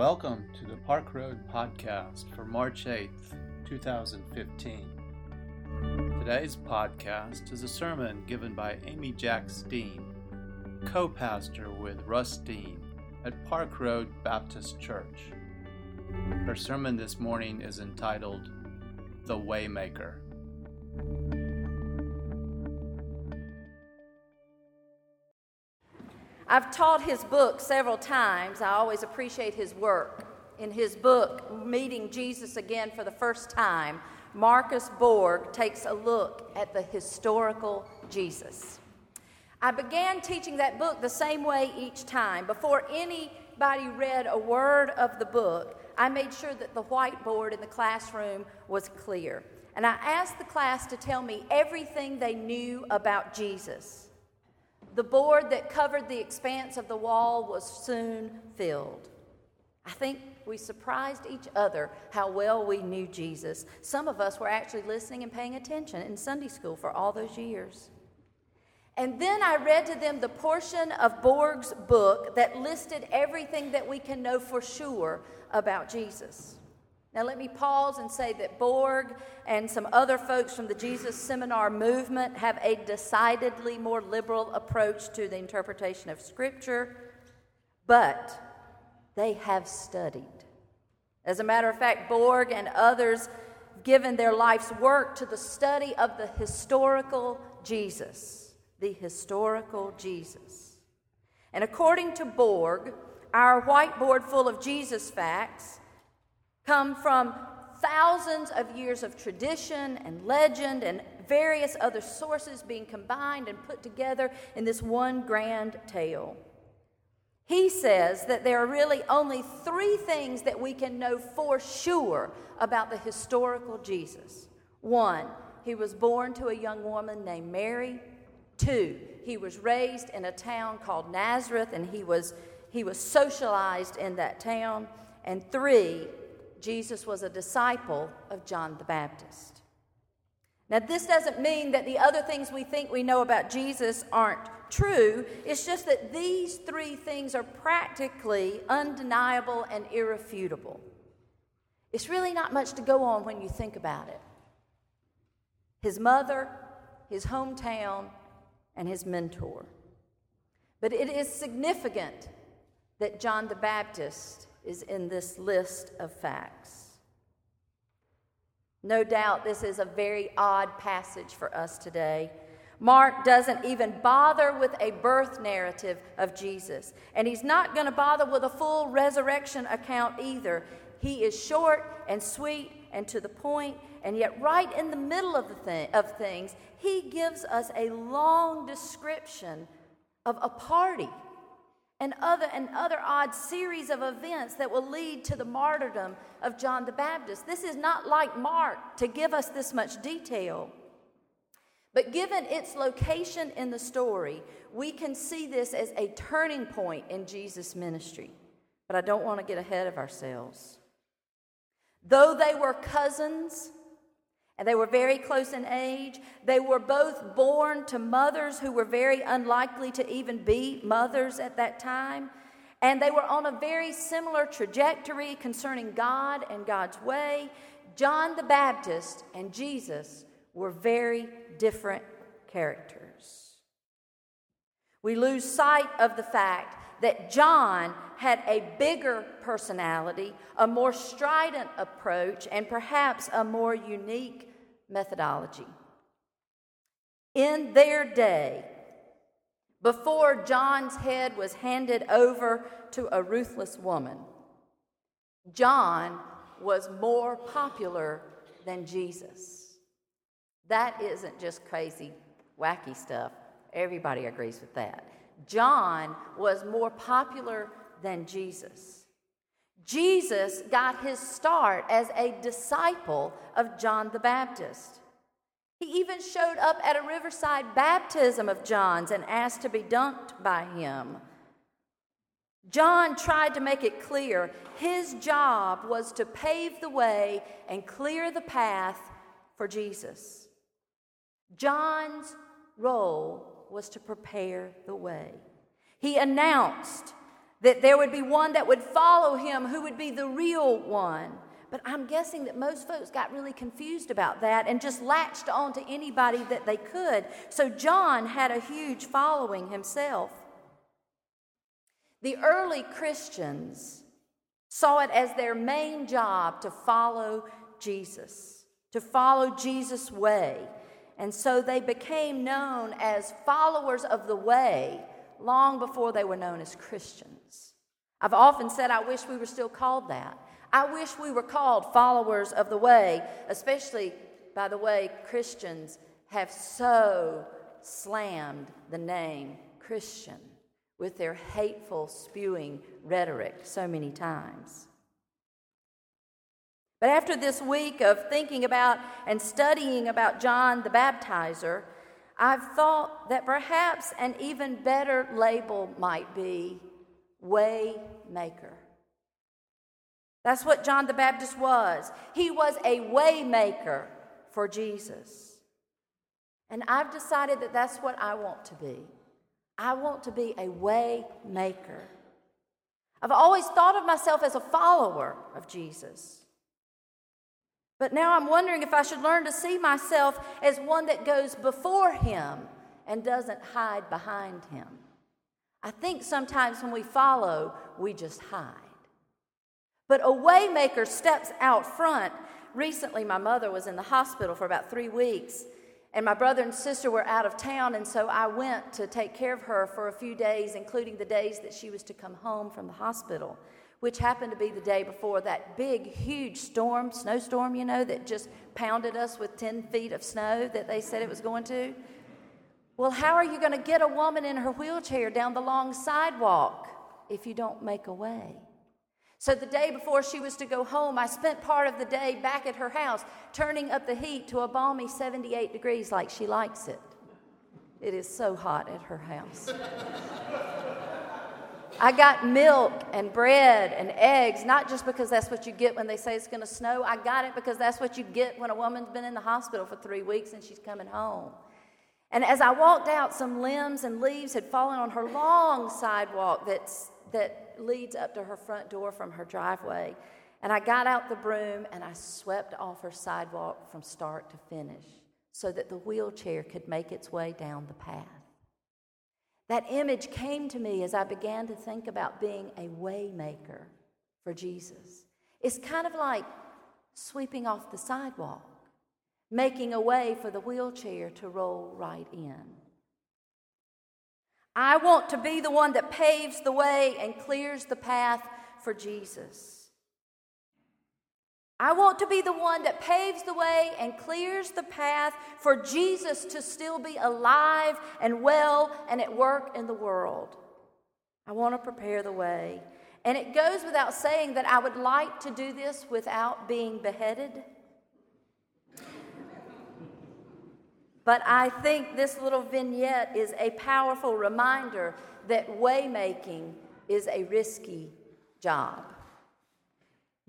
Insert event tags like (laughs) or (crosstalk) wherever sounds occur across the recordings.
Welcome to the Park Road Podcast for March 8th, 2015. Today's podcast is a sermon given by Amy Jacks Dean, co pastor with Russ Dean at Park Road Baptist Church. Her sermon this morning is entitled The Waymaker. I've taught his book several times. I always appreciate his work. In his book, Meeting Jesus Again for the First Time, Marcus Borg takes a look at the historical Jesus. I began teaching that book the same way each time. Before anybody read a word of the book, I made sure that the whiteboard in the classroom was clear. And I asked the class to tell me everything they knew about Jesus. The board that covered the expanse of the wall was soon filled. I think we surprised each other how well we knew Jesus. Some of us were actually listening and paying attention in Sunday school for all those years. And then I read to them the portion of Borg's book that listed everything that we can know for sure about Jesus. Now, let me pause and say that Borg and some other folks from the Jesus Seminar movement have a decidedly more liberal approach to the interpretation of Scripture, but they have studied. As a matter of fact, Borg and others given their life's work to the study of the historical Jesus. The historical Jesus. And according to Borg, our whiteboard full of Jesus facts come from thousands of years of tradition and legend and various other sources being combined and put together in this one grand tale. He says that there are really only three things that we can know for sure about the historical Jesus. One, he was born to a young woman named Mary. Two, he was raised in a town called Nazareth and he was, he was socialized in that town. And three, Jesus was a disciple of John the Baptist. Now, this doesn't mean that the other things we think we know about Jesus aren't true. It's just that these three things are practically undeniable and irrefutable. It's really not much to go on when you think about it. His mother, his hometown, and his mentor. But it is significant that John the Baptist is in this list of facts. No doubt this is a very odd passage for us today. Mark doesn't even bother with a birth narrative of Jesus, and he's not going to bother with a full resurrection account either. He is short and sweet and to the point, and yet, right in the middle of, the thing, of things, he gives us a long description of a party and other and other odd series of events that will lead to the martyrdom of John the Baptist. This is not like Mark to give us this much detail. But given its location in the story, we can see this as a turning point in Jesus' ministry. But I don't want to get ahead of ourselves. Though they were cousins, they were very close in age. They were both born to mothers who were very unlikely to even be mothers at that time. And they were on a very similar trajectory concerning God and God's way. John the Baptist and Jesus were very different characters. We lose sight of the fact that John had a bigger personality, a more strident approach, and perhaps a more unique methodology. In their day, before John's head was handed over to a ruthless woman, John was more popular than Jesus. That isn't just crazy, wacky stuff. Everybody agrees with that. John was more popular than Jesus. Jesus got his start as a disciple of John the Baptist. He even showed up at a riverside baptism of John's and asked to be dunked by him. John tried to make it clear his job was to pave the way and clear the path for Jesus. John's role was to prepare the way. He announced that there would be one that would follow him who would be the real one. But I'm guessing that most folks got really confused about that and just latched on to anybody that they could. So John had a huge following himself. The early Christians saw it as their main job to follow Jesus, to follow Jesus' way. And so they became known as followers of the way long before they were known as Christians. I've often said, I wish we were still called that. I wish we were called followers of the way, especially by the way Christians have so slammed the name Christian with their hateful, spewing rhetoric so many times. But after this week of thinking about and studying about John the Baptizer, I've thought that perhaps an even better label might be Waymaker. That's what John the Baptist was. He was a waymaker for Jesus. And I've decided that that's what I want to be. I want to be a waymaker. I've always thought of myself as a follower of Jesus. But now I'm wondering if I should learn to see myself as one that goes before him and doesn't hide behind him. I think sometimes when we follow, we just hide. But a waymaker steps out front. Recently, my mother was in the hospital for about three weeks, and my brother and sister were out of town, and so I went to take care of her for a few days, including the days that she was to come home from the hospital which happened to be the day before that big, huge storm, snowstorm, you know, that just pounded us with 10 feet of snow that they said it was going to. Well, how are you going to get a woman in her wheelchair down the long sidewalk if you don't make a way? So, the day before she was to go home, I spent part of the day back at her house, turning up the heat to a balmy 78 degrees like she likes it. It is so hot at her house. (laughs) I got milk and bread and eggs, not just because that's what you get when they say it's going to snow. I got it because that's what you get when a woman's been in the hospital for three weeks and she's coming home. And as I walked out, some limbs and leaves had fallen on her long sidewalk that's, that leads up to her front door from her driveway. And I got out the broom and I swept off her sidewalk from start to finish so that the wheelchair could make its way down the path. That image came to me as I began to think about being a waymaker for Jesus. It's kind of like sweeping off the sidewalk, making a way for the wheelchair to roll right in. I want to be the one that paves the way and clears the path for Jesus. I want to be the one that paves the way and clears the path for Jesus to still be alive and well and at work in the world. I want to prepare the way. And it goes without saying that I would like to do this without being beheaded. But I think this little vignette is a powerful reminder that waymaking is a risky job.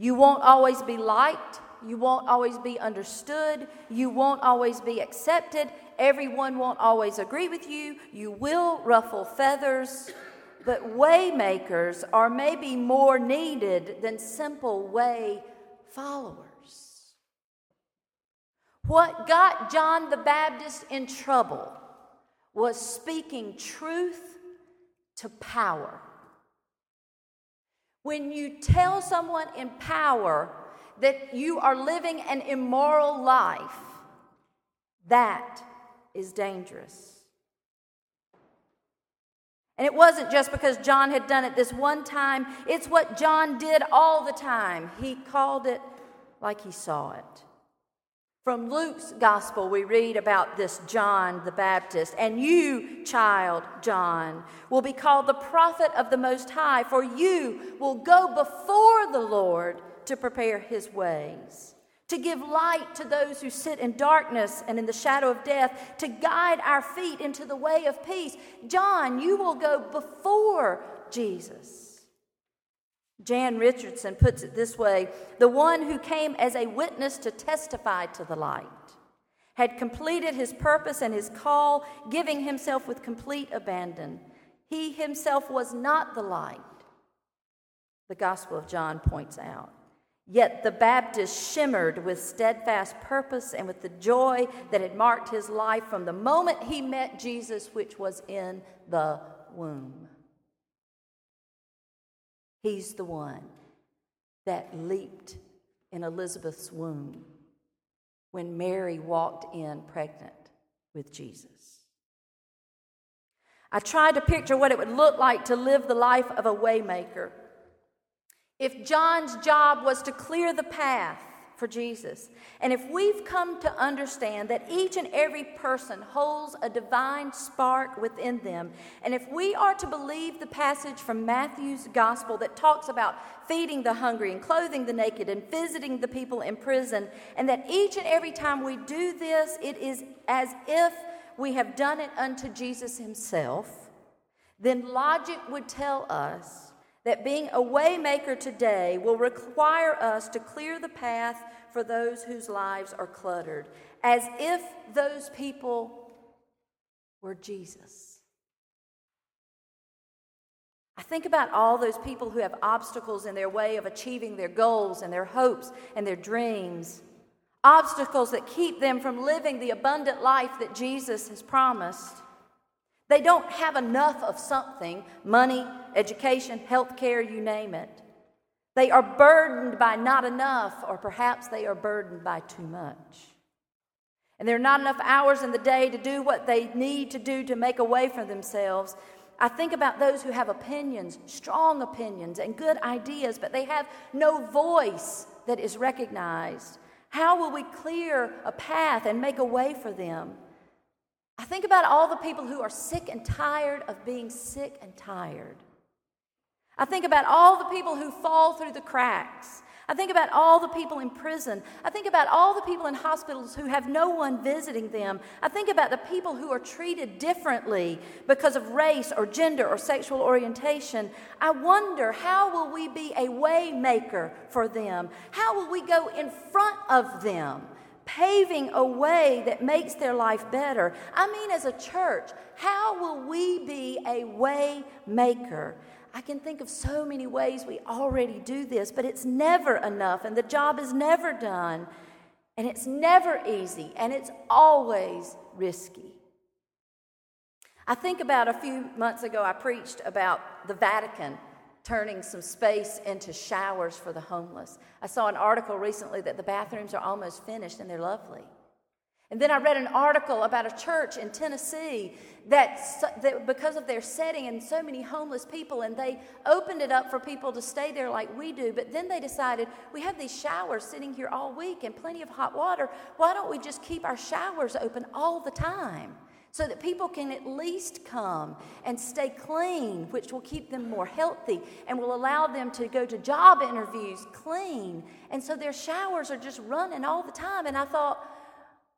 You won't always be liked. You won't always be understood. You won't always be accepted. Everyone won't always agree with you. You will ruffle feathers. But waymakers are maybe more needed than simple way followers. What got John the Baptist in trouble was speaking truth to power. When you tell someone in power that you are living an immoral life, that is dangerous. And it wasn't just because John had done it this one time, it's what John did all the time. He called it like he saw it. From Luke's gospel, we read about this John the Baptist. And you, child John, will be called the prophet of the Most High, for you will go before the Lord to prepare his ways, to give light to those who sit in darkness and in the shadow of death, to guide our feet into the way of peace. John, you will go before Jesus. Jan Richardson puts it this way the one who came as a witness to testify to the light had completed his purpose and his call, giving himself with complete abandon. He himself was not the light, the Gospel of John points out. Yet the Baptist shimmered with steadfast purpose and with the joy that had marked his life from the moment he met Jesus, which was in the womb. He's the one that leaped in Elizabeth's womb when Mary walked in pregnant with Jesus. I tried to picture what it would look like to live the life of a waymaker. If John's job was to clear the path for Jesus, and if we've come to understand that each and every person holds a divine spark within them, and if we are to believe the passage from Matthew's gospel that talks about feeding the hungry and clothing the naked and visiting the people in prison, and that each and every time we do this, it is as if we have done it unto Jesus himself, then logic would tell us that being a waymaker today will require us to clear the path for those whose lives are cluttered, as if those people were Jesus. I think about all those people who have obstacles in their way of achieving their goals and their hopes and their dreams, obstacles that keep them from living the abundant life that Jesus has promised. They don't have enough of something money, education, health care, you name it. They are burdened by not enough, or perhaps they are burdened by too much. And there are not enough hours in the day to do what they need to do to make a way for themselves. I think about those who have opinions, strong opinions, and good ideas, but they have no voice that is recognized. How will we clear a path and make a way for them? I think about all the people who are sick and tired of being sick and tired. I think about all the people who fall through the cracks. I think about all the people in prison. I think about all the people in hospitals who have no one visiting them. I think about the people who are treated differently because of race or gender or sexual orientation. I wonder how will we be a way maker for them? How will we go in front of them? Paving a way that makes their life better. I mean, as a church, how will we be a way maker? I can think of so many ways we already do this, but it's never enough, and the job is never done, and it's never easy, and it's always risky. I think about a few months ago, I preached about the Vatican turning some space into showers for the homeless. I saw an article recently that the bathrooms are almost finished and they're lovely. And then I read an article about a church in Tennessee that, that, because of their setting and so many homeless people, and they opened it up for people to stay there like we do. But then they decided we have these showers sitting here all week and plenty of hot water. Why don't we just keep our showers open all the time? So that people can at least come and stay clean, which will keep them more healthy and will allow them to go to job interviews clean. And so their showers are just running all the time. And I thought,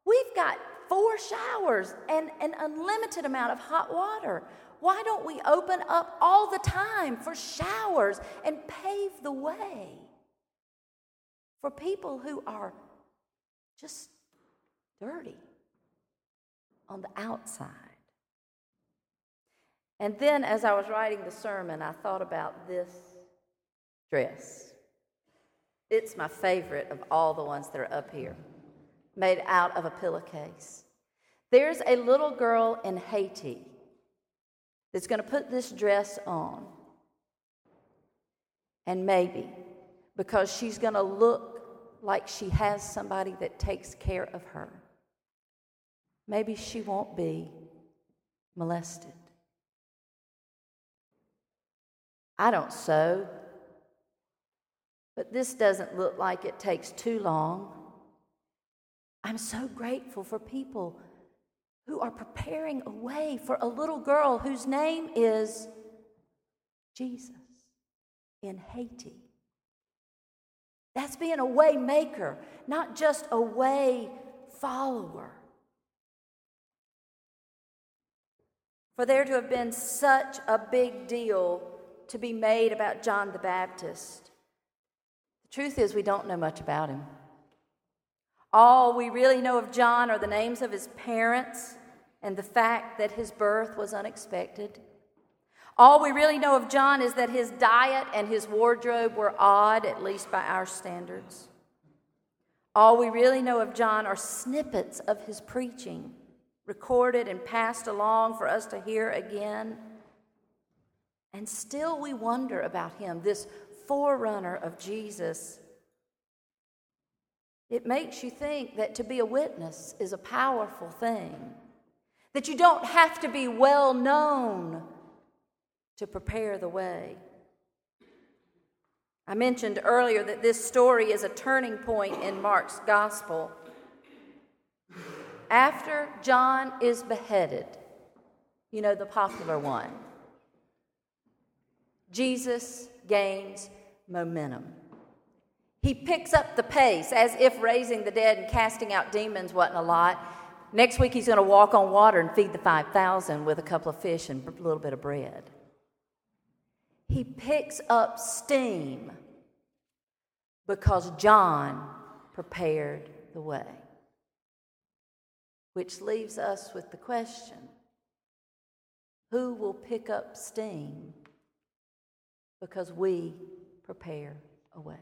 we've got four showers and an unlimited amount of hot water. Why don't we open up all the time for showers and pave the way for people who are just dirty? On the outside. And then, as I was writing the sermon, I thought about this dress. It's my favorite of all the ones that are up here, made out of a pillowcase. There's a little girl in Haiti that's going to put this dress on. And maybe because she's going to look like she has somebody that takes care of her maybe she won't be molested. I don't sew, but this doesn't look like it takes too long. I'm so grateful for people who are preparing a way for a little girl whose name is Jesus in Haiti. That's being a way maker, not just a way follower. For there to have been such a big deal to be made about John the Baptist, the truth is, we don't know much about him. All we really know of John are the names of his parents and the fact that his birth was unexpected. All we really know of John is that his diet and his wardrobe were odd, at least by our standards. All we really know of John are snippets of his preaching, recorded and passed along for us to hear again. And still we wonder about him, this forerunner of Jesus. It makes you think that to be a witness is a powerful thing, that you don't have to be well known to prepare the way. I mentioned earlier that this story is a turning point in Mark's gospel. After John is beheaded, you know, the popular one, Jesus gains momentum. He picks up the pace as if raising the dead and casting out demons wasn't a lot. Next week, he's going to walk on water and feed the 5,000 with a couple of fish and a little bit of bread he picks up steam because John prepared the way. Which leaves us with the question who will pick up steam because we prepare a way?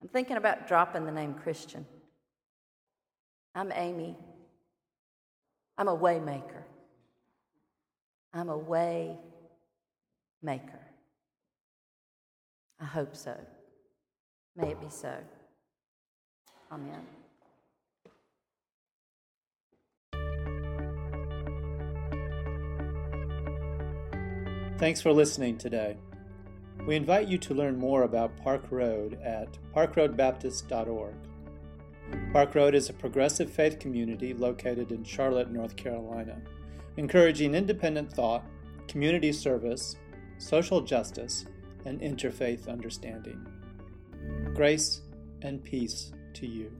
I'm thinking about dropping the name Christian. I'm Amy. I'm a waymaker. I'm a way maker. I hope so. May it be so. Amen. Thanks for listening today. We invite you to learn more about Park Road at parkroadbaptist.org. Park Road is a progressive faith community located in Charlotte, North Carolina encouraging independent thought, community service, social justice, and interfaith understanding. Grace and peace to you.